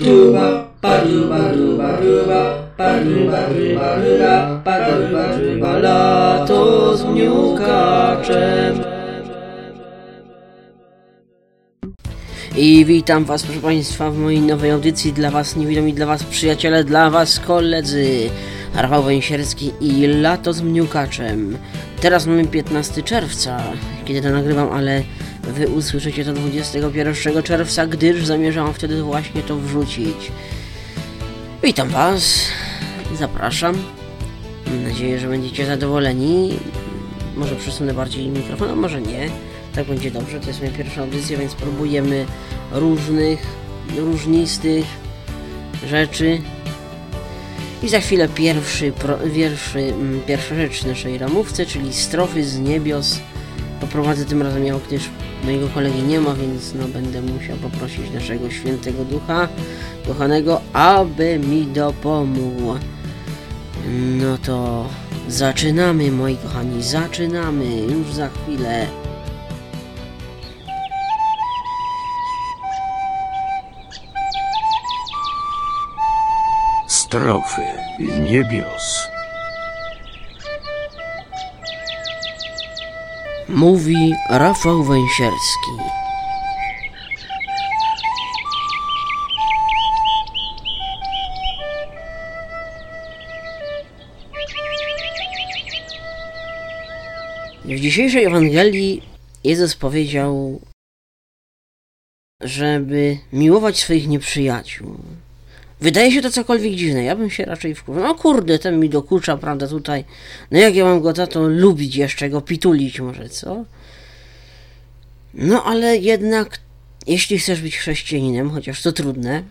Duba, baduba, duba, duba, baduba, duba, duba, baduba, duba, lato z mniukaczem. I witam Was, proszę Państwa, w mojej nowej audycji dla Was niewidomi, dla Was przyjaciele, dla Was koledzy. Rafał Węsierski i Lato z Mniukaczem. Teraz mamy 15 czerwca, kiedy to nagrywam, ale Wy usłyszycie to 21 czerwca, gdyż zamierzam wtedy właśnie to wrzucić. Witam Was, zapraszam. Mam nadzieję, że będziecie zadowoleni. Może przesunę bardziej mikrofon, a może nie. Tak będzie dobrze, to jest moja pierwsza audycja, więc próbujemy różnych, różnistych rzeczy. I za chwilę pierwszy, pro, pierwszy, mm, pierwsza rzecz naszej ramówce, czyli strofy z niebios. Poprowadzę tym razem ja, gdyż mojego kolegi nie ma, więc no będę musiał poprosić naszego świętego ducha, kochanego, aby mi dopomógł. No to zaczynamy, moi kochani, zaczynamy już za chwilę. Strofy niebios. Mówi Rafał Węsierski. W dzisiejszej Ewangelii Jezus powiedział, żeby miłować swoich nieprzyjaciół. Wydaje się to cokolwiek dziwne, ja bym się raczej wkurzył. No kurde, ten mi dokucza, prawda, tutaj. No jak ja mam go za to lubić jeszcze, go pitulić może, co? No ale jednak, jeśli chcesz być chrześcijaninem, chociaż to trudne,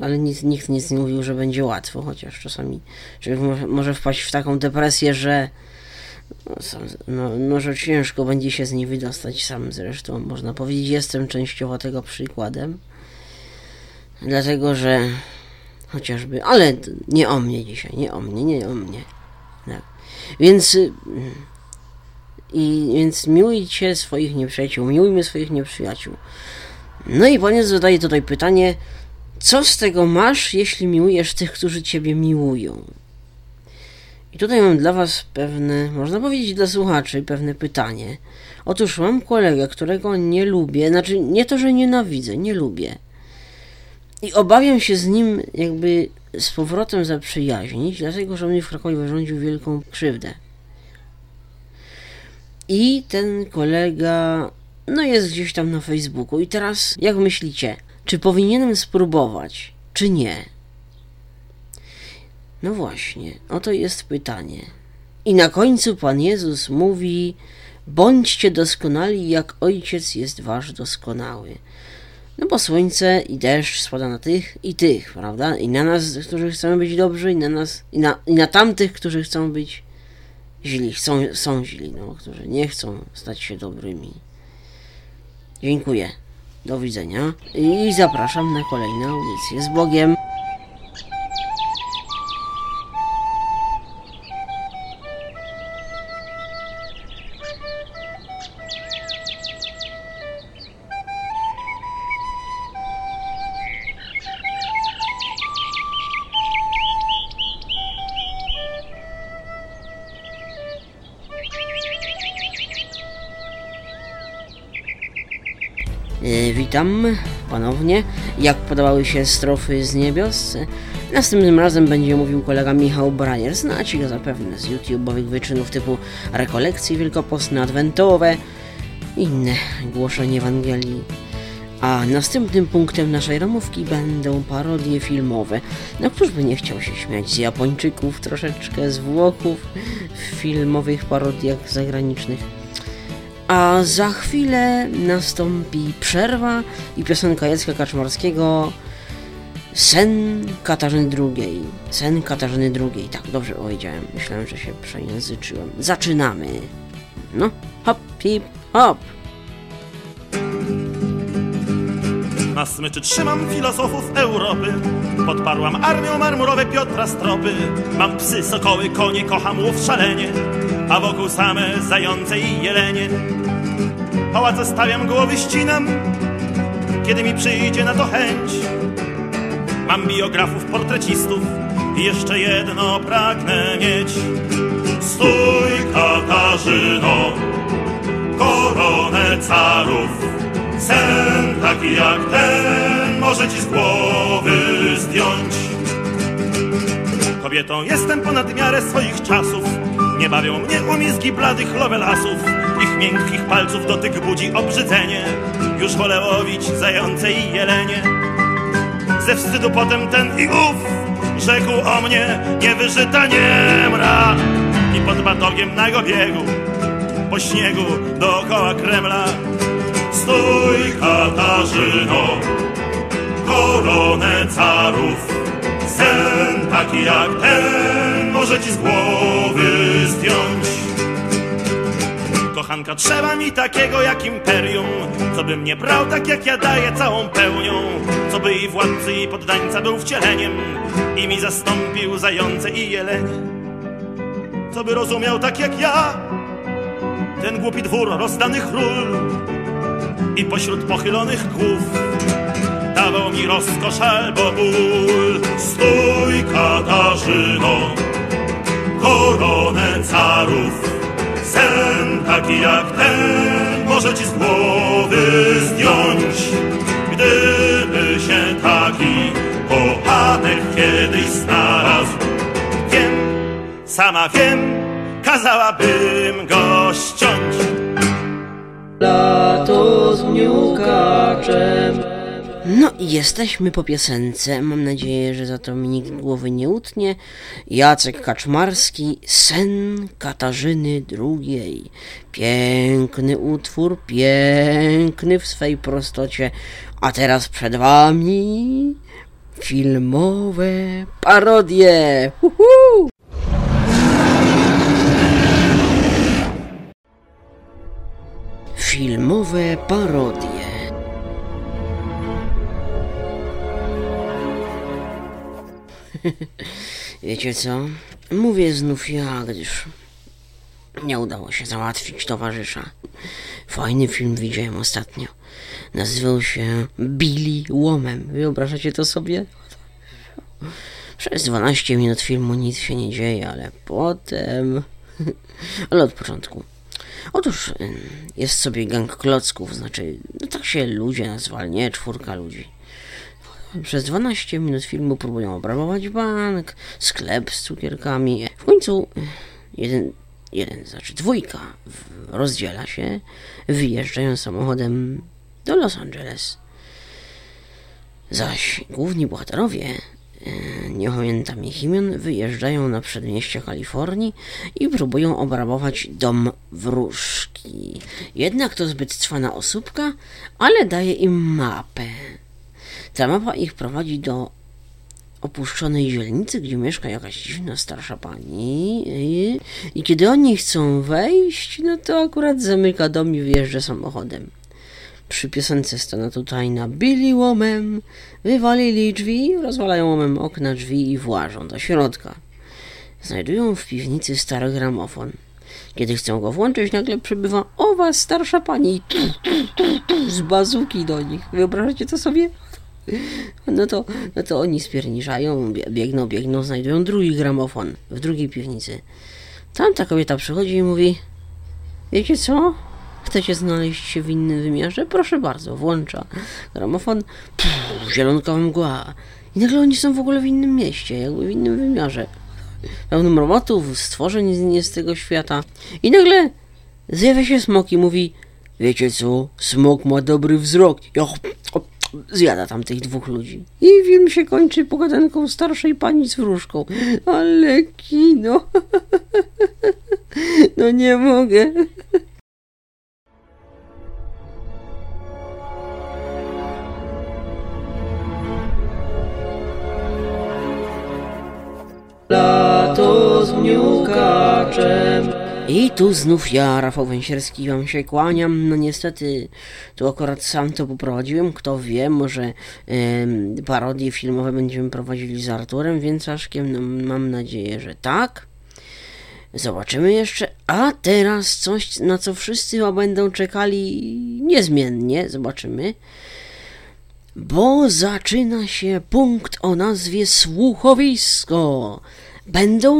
ale nic, nikt nic nie mówił, że będzie łatwo, chociaż czasami człowiek może, wpaść w taką depresję, że no, no, no, że ciężko będzie się z niej wydostać sam zresztą, można powiedzieć, jestem częściowo tego przykładem. Dlatego, że chociażby, ale nie o mnie dzisiaj, nie o mnie, nie o mnie. Tak. Więc y, i więc miłujcie swoich nieprzyjaciół, miłujmy swoich nieprzyjaciół. No i Jezus zadaje tutaj pytanie, co z tego masz, jeśli miłujesz tych, którzy Ciebie miłują? I tutaj mam dla Was pewne, można powiedzieć dla słuchaczy, pewne pytanie. Otóż mam kolegę, którego nie lubię, znaczy nie to, że nienawidzę, nie lubię. I obawiam się z nim jakby z powrotem zaprzyjaźnić, dlatego że mnie w Krakowie wyrządził wielką krzywdę. I ten kolega, no jest gdzieś tam na Facebooku. I teraz, jak myślicie, czy powinienem spróbować, czy nie? No właśnie, oto jest pytanie. I na końcu Pan Jezus mówi: Bądźcie doskonali, jak Ojciec jest Wasz doskonały. No bo słońce i deszcz spada na tych i tych, prawda? I na nas, którzy chcemy być dobrzy, i na nas, i na, i na tamtych, którzy chcą być źli, są, są źli, no, którzy nie chcą stać się dobrymi. Dziękuję. Do widzenia i zapraszam na kolejną audycję z Bogiem. Witam ponownie. Jak podobały się strofy z niebios? Następnym razem będzie mówił kolega Michał Brajer. Znacie go zapewne z YouTube'owych wyczynów typu rekolekcje wielkopostne, adwentowe, inne głoszenie Ewangelii. A następnym punktem naszej ramówki będą parodie filmowe. No któż by nie chciał się śmiać z Japończyków, troszeczkę z Włochów w filmowych parodiach zagranicznych. A za chwilę nastąpi przerwa i piosenka Jacka Kaczmarskiego Sen Katarzyny II. Sen Katarzyny II. Tak, dobrze powiedziałem. Myślałem, że się przejęzyczyłem. Zaczynamy. No, hop, hip, hop. Na smyczy trzymam filozofów Europy Podparłam armią marmurowe Piotra Stropy Mam psy, sokoły, konie, kocham łów szalenie A wokół same zające i jelenie Pałace stawiam, głowy ścinam Kiedy mi przyjdzie na to chęć Mam biografów, portrecistów i jeszcze jedno pragnę mieć. Stój Katarzyno, koronę carów, sen taki jak ten może ci z głowy zdjąć. Kobietą. Jestem ponad miarę swoich czasów, nie bawią mnie umizgi bladych lovelasów, ich miękkich palców dotyk budzi obrzydzenie, już wolę łowić zające i jelenie. Ze wstydu potem ten i ów rzekł o mnie niewyżyta niemra i pod batogiem nago biegu po śniegu dookoła Kremla. Stój Katarzyno, koronę carów, sen taki jak ten może ci z głowy zdjąć. Kochanka, trzeba mi takiego jak imperium, co by mnie brał tak jak ja daję całą pełnią, co by i władcy i poddańca był wcieleniem i mi zastąpił zające i jelenie. Co by rozumiał tak jak ja, ten głupi dwór rozdanych ról i pośród pochylonych głów dawał mi rozkosz albo ból. Stój Katarzyno, koronę carów, sen taki jak ten może ci z głowy zdjąć. Gdyby się taki kochanek kiedyś znalazł, wiem, sama wiem, kazałabym go ściąć. Lato z miukaczem. No i jesteśmy po piosence. Mam nadzieję, że za to mi nikt głowy nie utnie. Jacek Kaczmarski, Sen Katarzyny II. Piękny utwór, piękny w swej prostocie. A teraz przed wami filmowe parodie. Uhu! Filmowe parodie. Wiecie co? Mówię znów ja, gdyż nie udało się załatwić towarzysza. Fajny film widziałem ostatnio. Nazywał się Billy Łomem. Wyobrażacie to sobie? Przez 12 minut filmu nic się nie dzieje, ale potem... ale od początku. Otóż jest sobie gang klocków, znaczy, no tak się ludzie nazwali, nie? Czwórka ludzi. Przez 12 minut filmu próbują obrabować bank, sklep z cukierkami. W końcu jeden, jeden znaczy dwójka rozdziela się, wyjeżdżają samochodem do Los Angeles. Zaś główni bohaterowie nie pamiętam ich imion, wyjeżdżają na przedmieście Kalifornii i próbują obrabować dom wróżki. Jednak to zbyt cwana osóbka, ale daje im mapę. Ta mapa ich prowadzi do opuszczonej dzielnicy, gdzie mieszka jakaś dziwna starsza pani i, kiedy oni chcą wejść, no to akurat zamyka dom i wyjeżdża samochodem. Przy piosence stanę tutaj nabili łomem, wywalili drzwi, rozwalają łomem okna drzwi i włażą do środka. Znajdują w piwnicy stary gramofon. Kiedy chcą go włączyć, nagle przybywa owa starsza pani tu, tu, tu, z bazuki do nich. Wyobrażacie to sobie? No to, no to oni spierniczają, biegną, biegną, znajdują drugi gramofon w drugiej piwnicy. Tamta kobieta przychodzi i mówi: Wiecie co? Chcecie znaleźć się w innym wymiarze? Proszę bardzo, włącza gramofon, pff, zielonka mgła. I nagle oni są w ogóle w innym mieście, jakby w innym wymiarze. Pełnym robotów, stworzeń nie z tego świata. I nagle zjawia się smok i mówi: Wiecie co? Smok ma dobry wzrok. Zjada tam tych dwóch ludzi. I film się kończy pogadanką starszej pani z wróżką. Ale kino. No nie mogę. I tu znów ja, Rafał Węsierski, wam się kłaniam. No niestety, tu akurat sam to poprowadziłem. Kto wie, może ym, parodie filmowe będziemy prowadzili z Arturem Więcaszkiem. No, mam nadzieję, że tak. Zobaczymy jeszcze. A teraz coś, na co wszyscy chyba będą czekali niezmiennie. Zobaczymy. bo zaczyna się punkt o nazwie słuchowisko. Będą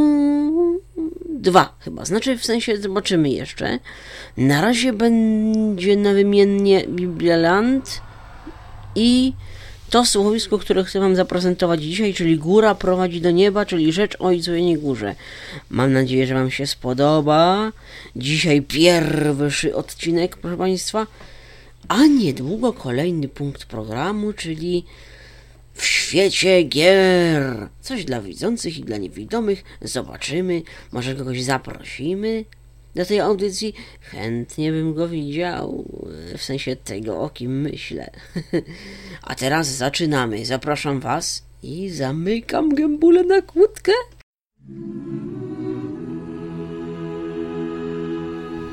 dwa chyba, znaczy w sensie zobaczymy jeszcze. Na razie będzie na wymiennie Biblialand i to słuchowisko, które chcę Wam zaprezentować dzisiaj, czyli Góra prowadzi do nieba, czyli Rzecz Ojcu nie Górze. Mam nadzieję, że Wam się spodoba. Dzisiaj pierwszy odcinek, proszę Państwa, a niedługo kolejny punkt programu, czyli w świecie gier. Coś dla widzących i dla niewidomych. Zobaczymy, może kogoś zaprosimy do tej audycji. Chętnie bym go widział, w sensie tego, o kim myślę. A teraz zaczynamy. Zapraszam Was i zamykam gębulę na kłódkę.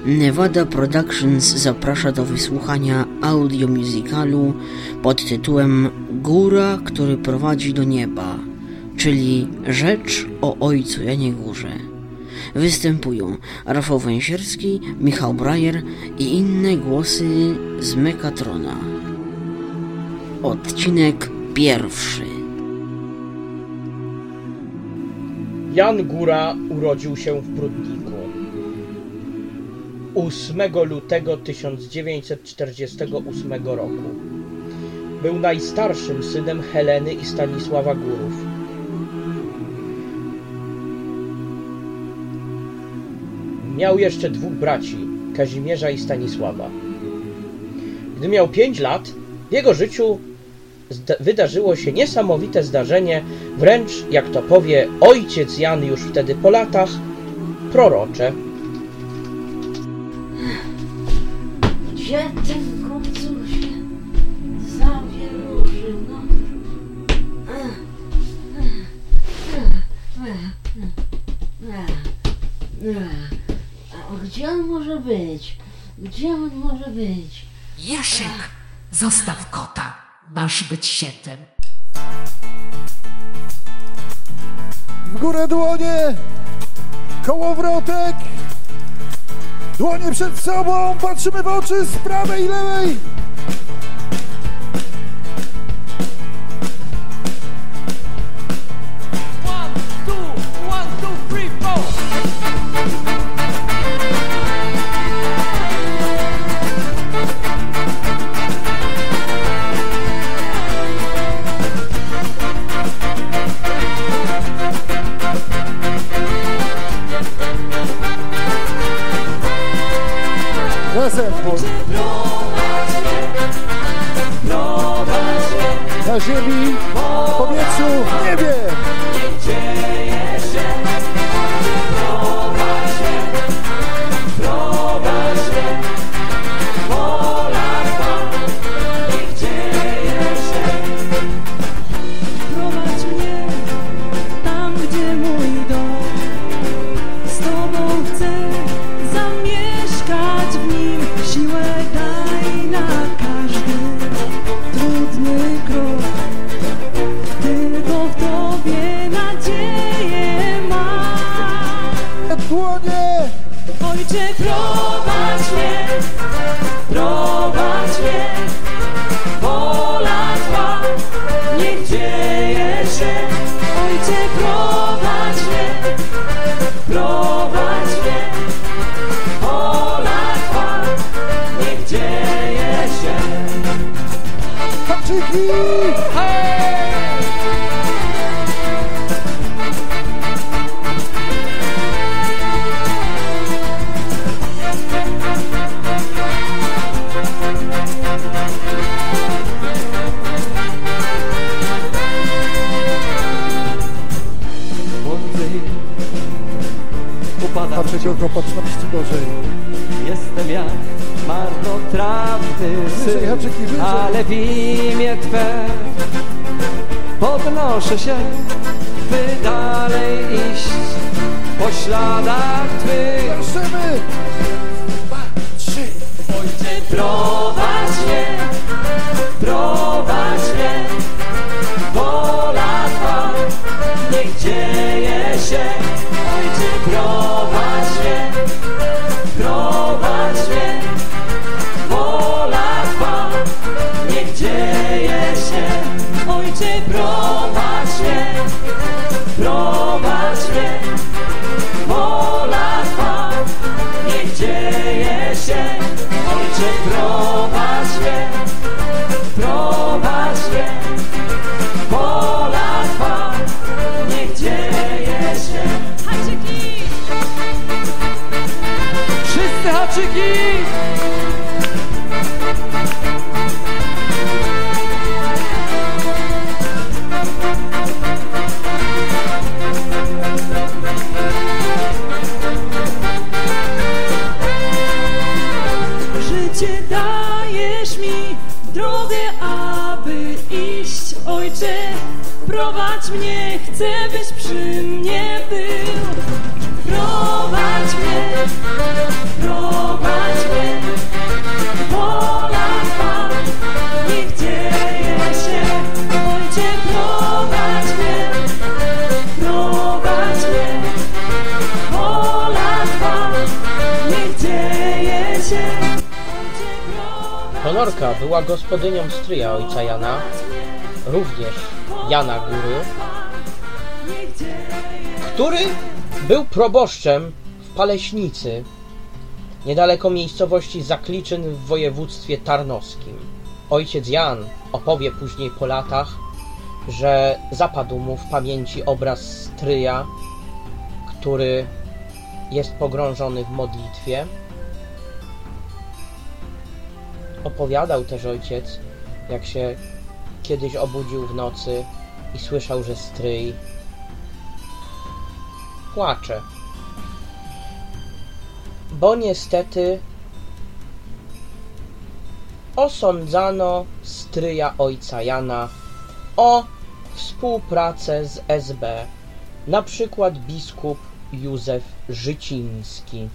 Nevada Productions zaprasza do wysłuchania audio-musicalu pod tytułem Góra, który prowadzi do nieba, czyli Rzecz o Ojcu Janie Górze. Występują Rafał Węsierski, Michał Brajer i inne głosy z Mekatrona. Odcinek pierwszy. Jan Góra urodził się w Brudniku 8 lutego 1948 roku. Był najstarszym synem Heleny i Stanisława Górów. Miał jeszcze dwóch braci, Kazimierza i Stanisława. Gdy miał pięć lat, w jego życiu wydarzyło się niesamowite zdarzenie, wręcz, jak to powie ojciec Jan już wtedy po latach, prorocze. Gdzie ten końcu się zawieruszył, no? A gdzie on może być? Gdzie on może być? Jasiek, zostaw kota. Masz być sietem. W górę dłonie! Kołowrotek! Dłonie przed sobą! Patrzymy w oczy z prawej i lewej! Ziemi, w powietrzu, w niebie! Tylko patrzności gorzej. Jestem jak marnotrawny Wyżej, syn wyżej. Ale w imię Twe Podnoszę się By dalej iść Po śladach Twych Patrzymy! Dwa, trzy! Ojcze, prowadź się, Ojcze, prowadź. Była gospodynią stryja ojca Jana, również Jana Góry, który był proboszczem w Paleśnicy, niedaleko miejscowości Zakliczyn w województwie tarnowskim. Ojciec Jan opowie później po latach, że zapadł mu w pamięci obraz stryja, który jest pogrążony w modlitwie. Opowiadał też ojciec, jak się kiedyś obudził w nocy i słyszał, że stryj płacze. Bo niestety osądzano stryja ojca Jana o współpracę z SB, na przykład biskup Józef Życiński.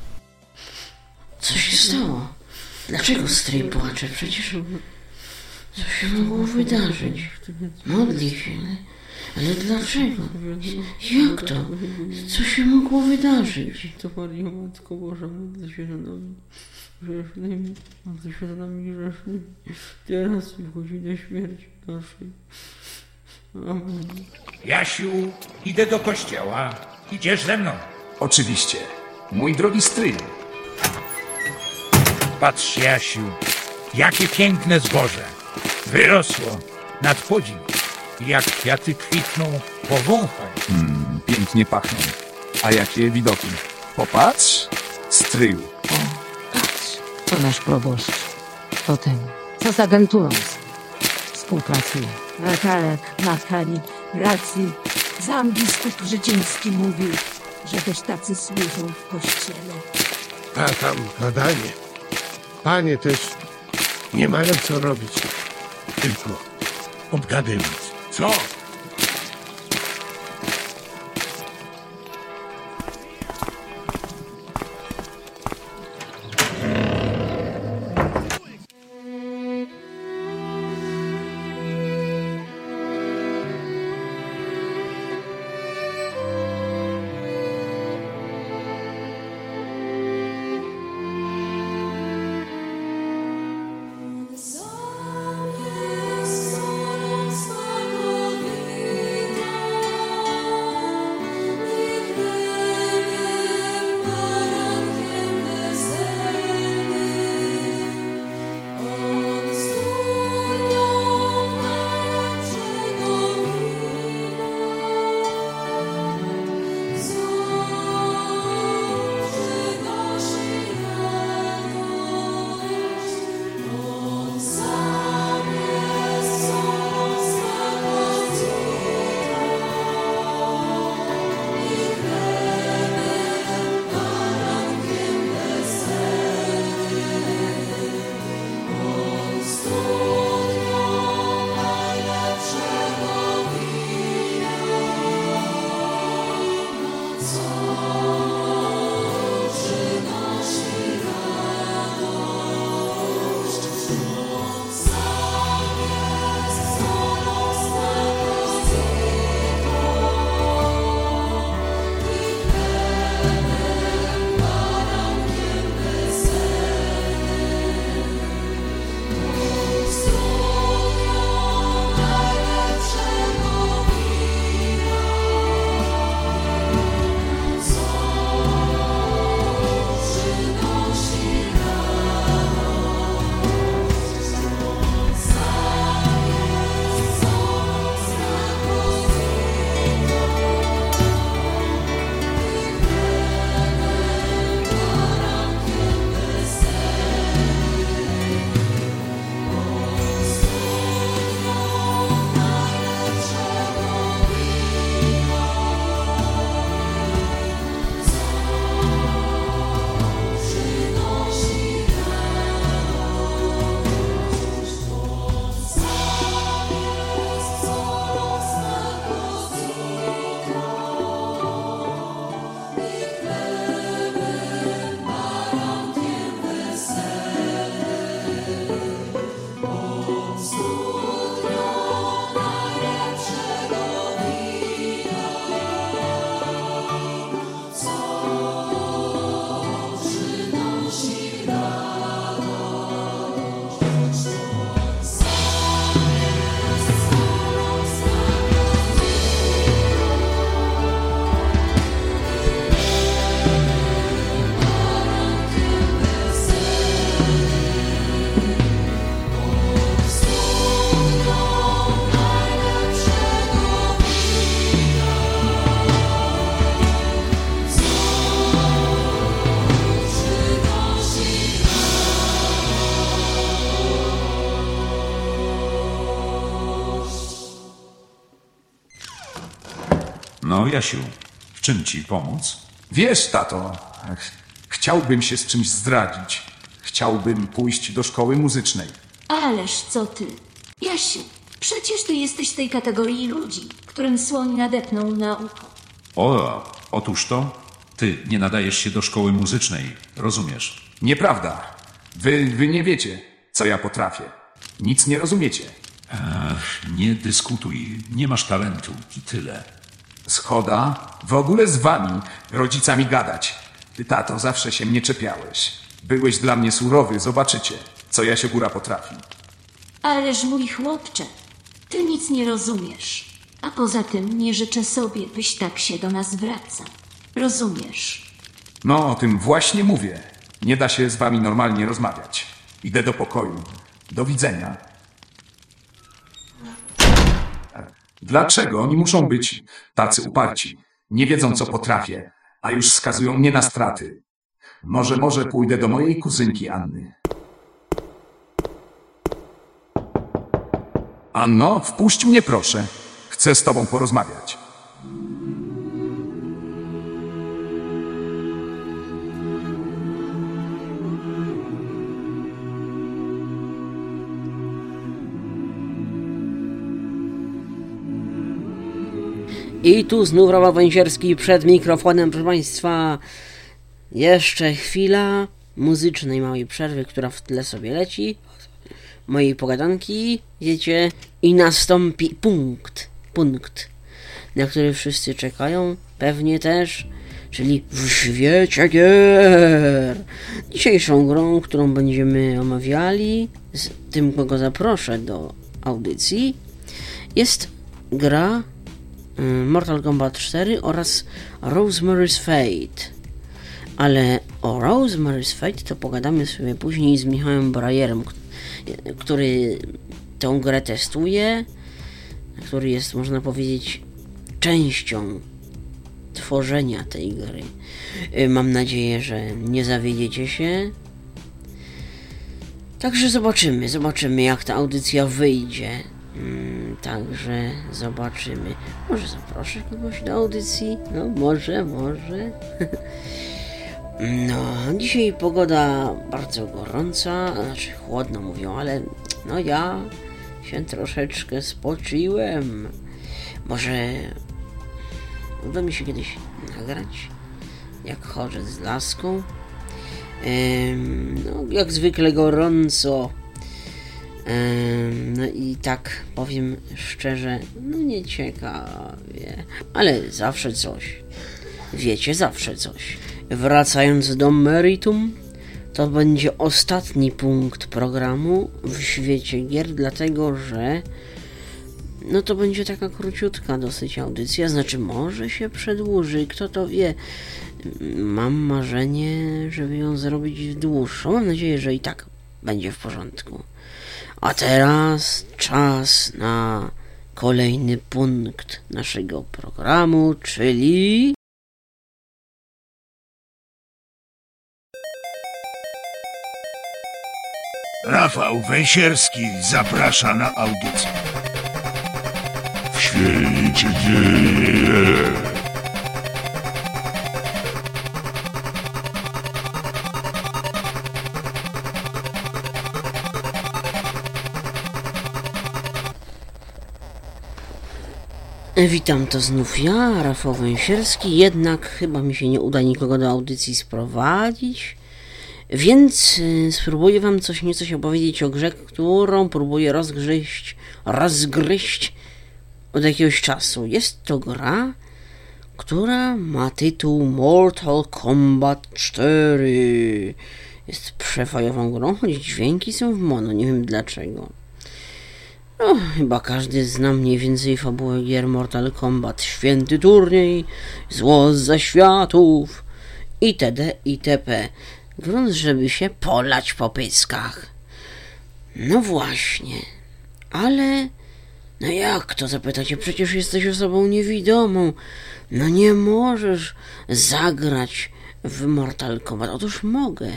Co się stało? Dlaczego stryj płacze? Przecież co się mogło wydarzyć? Modli się, ale, ale dlaczego? Jak to? Co się mogło wydarzyć? To Mario, Matko Boża, módl się za nami grzesznymi, módl się za nami grzesznymi, teraz i w godzinę śmierci naszej. Amen. Jasiu, idę do kościoła. Idziesz ze mną. Oczywiście. Mój drogi stryju. Patrz, Jasiu, jakie piękne zboże. Wyrosło nad podziw. Jak kwiaty kwitną, powąchaj. Pięknie pachną. A jakie widoki. Popatrz. Stryju. Patrz, to nasz proboszcz. To ten, co z agenturą współpracuje. Natalek, Natali, racji. Sam biskup Życiński mówił, że też tacy służą w kościele. A tam badanie. Panie też nie mają co robić. Tylko obgadywać. Co? Jasiu, w czym ci pomóc? Wiesz, tato, ch- chciałbym się z czymś zdradzić. Chciałbym pójść do szkoły muzycznej. Ależ co ty? Jasiu, przecież ty jesteś z tej kategorii ludzi, którym słoń nadepnął na ucho. O, otóż to, ty nie nadajesz się do szkoły muzycznej, rozumiesz? Nieprawda. Wy, wy nie wiecie, co ja potrafię. Nic nie rozumiecie. Ach, nie dyskutuj, nie masz talentu i tyle. Schoda, w ogóle z wami, rodzicami gadać. Ty, tato, zawsze się mnie czepiałeś. Byłeś dla mnie surowy, zobaczycie, co ja się góra potrafi. Ależ mój chłopcze, ty nic nie rozumiesz. A poza tym nie życzę sobie, byś tak się do nas wracał. Rozumiesz? No, o tym właśnie mówię. Nie da się z wami normalnie rozmawiać. Idę do pokoju. Do widzenia. Dlaczego oni muszą być tacy uparci? Nie wiedzą, co potrafię, a już skazują mnie na straty. Może, może pójdę do mojej kuzynki Anny. Anno, wpuść mnie proszę. Chcę z tobą porozmawiać. I tu znów Rowa Węzierski przed mikrofonem, proszę Państwa. Jeszcze chwila muzycznej małej przerwy, która w tle sobie leci. Mojej pogadanki, wiecie, i nastąpi punkt, punkt, na który wszyscy czekają, pewnie też, czyli w świecie gier. Dzisiejszą grą, którą będziemy omawiali, z tym, kogo zaproszę do audycji, jest gra Mortal Kombat 4 oraz Rosemary's Fate. Ale o Rosemary's Fate to pogadamy sobie później z Michałem Brajerem, który tę grę testuje, który jest, można powiedzieć, częścią tworzenia tej gry. Y, Mam nadzieję, że nie zawiedziecie się. Także zobaczymy, zobaczymy jak ta audycja wyjdzie. Mm, Także zobaczymy. Może zaproszę kogoś do audycji? No, może, może. No, dzisiaj pogoda bardzo gorąca, znaczy chłodno mówią, ale no ja się troszeczkę spoczyłem. Może uda mi się kiedyś nagrać, jak chodzę z laską. No, jak zwykle gorąco. No i tak powiem szczerze, no nie ciekawie, ale zawsze coś. Wiecie, zawsze coś. Wracając do meritum, to będzie ostatni punkt programu w świecie gier, dlatego że no to będzie taka króciutka dosyć audycja, znaczy może się przedłuży, kto to wie. Mam marzenie, żeby ją zrobić dłuższą. Mam nadzieję, że i tak będzie w porządku. A teraz czas na kolejny punkt naszego programu, czyli Rafał Węsierski zaprasza na audycję. W świecie dzieje. Witam, to znów ja, Rafał Węsierski, jednak chyba mi się nie uda nikogo do audycji sprowadzić, więc y, spróbuję wam coś niecoś opowiedzieć o grze, którą próbuję rozgryźć, rozgryźć od jakiegoś czasu. Jest to gra, która ma tytuł Mortal Kombat 4. Jest przefajową grą, choć dźwięki są w mono, nie wiem dlaczego. No, chyba każdy zna mniej więcej fabułę gier Mortal Kombat, święty turniej, zło z zaświatów, itd., itp. Grunt, żeby się polać po pyskach. No właśnie, ale... No jak to zapytacie? Przecież jesteś osobą niewidomą. No nie możesz zagrać w Mortal Kombat. Otóż mogę.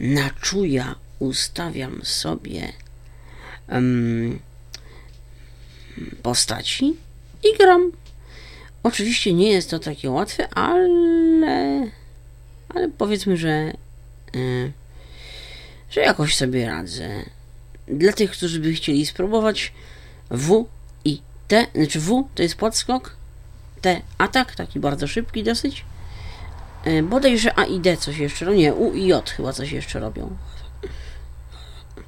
Na czuja ustawiam sobie em, postaci i gram. Oczywiście nie jest to takie łatwe, ale, ale powiedzmy, że, y, że jakoś sobie radzę. Dla tych, którzy by chcieli spróbować W i T, znaczy W to jest podskok, T atak, taki bardzo szybki dosyć. Y, bodajże A i D coś jeszcze, no nie, U i J chyba coś jeszcze robią.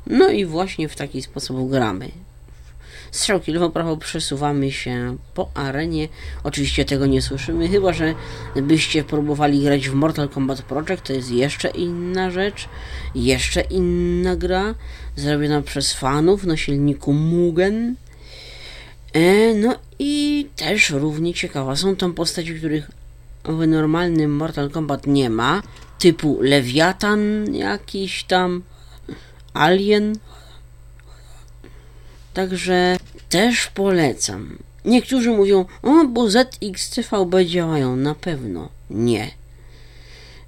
No i właśnie w taki sposób gramy. Strzałki lewo-prawo przesuwamy się po arenie. Oczywiście tego nie słyszymy, chyba że byście próbowali grać w Mortal Kombat Project, to jest jeszcze inna rzecz, jeszcze inna gra, zrobiona przez fanów na silniku Mugen. E, no i też równie ciekawa są tam postaci, których w normalnym Mortal Kombat nie ma, typu Lewiatan jakiś tam, Alien, Także też polecam. Niektórzy mówią, o, bo ZXCVB działają. Na pewno nie.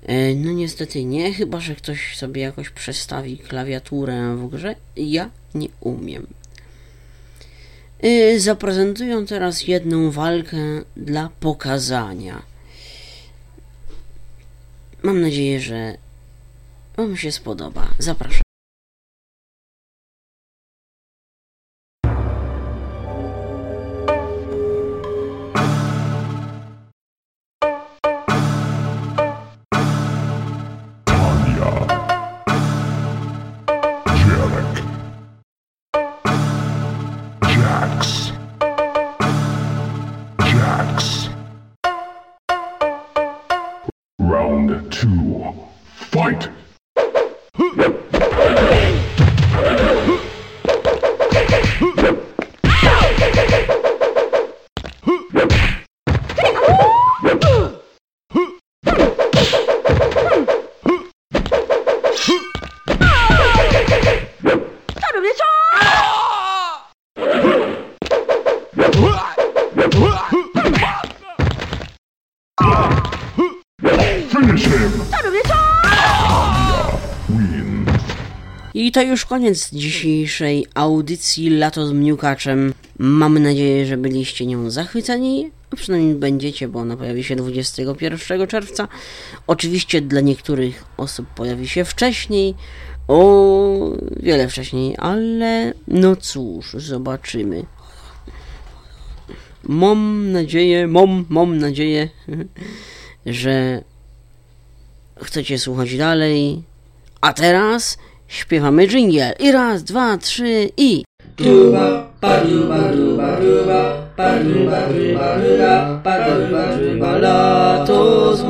E, no niestety nie, chyba że ktoś sobie jakoś przestawi klawiaturę w grze. Ja nie umiem. E, zaprezentuję teraz jedną walkę dla pokazania. Mam nadzieję, że Wam się spodoba. Zapraszam. I to już koniec dzisiejszej audycji Lato z Mniukaczem. Mam nadzieję, że byliście nią zachwyceni. A przynajmniej będziecie, bo ona pojawi się 21 czerwca. Oczywiście dla niektórych osób pojawi się wcześniej. O wiele wcześniej, ale no cóż, zobaczymy. Mam nadzieję, mam, mam nadzieję, że chcecie słuchać dalej. A teraz śpiewamy dżingiel. I raz, dwa, trzy i... Duba, paduba, duba, duba, paduba, duba, duba, paduba, duba, lato z.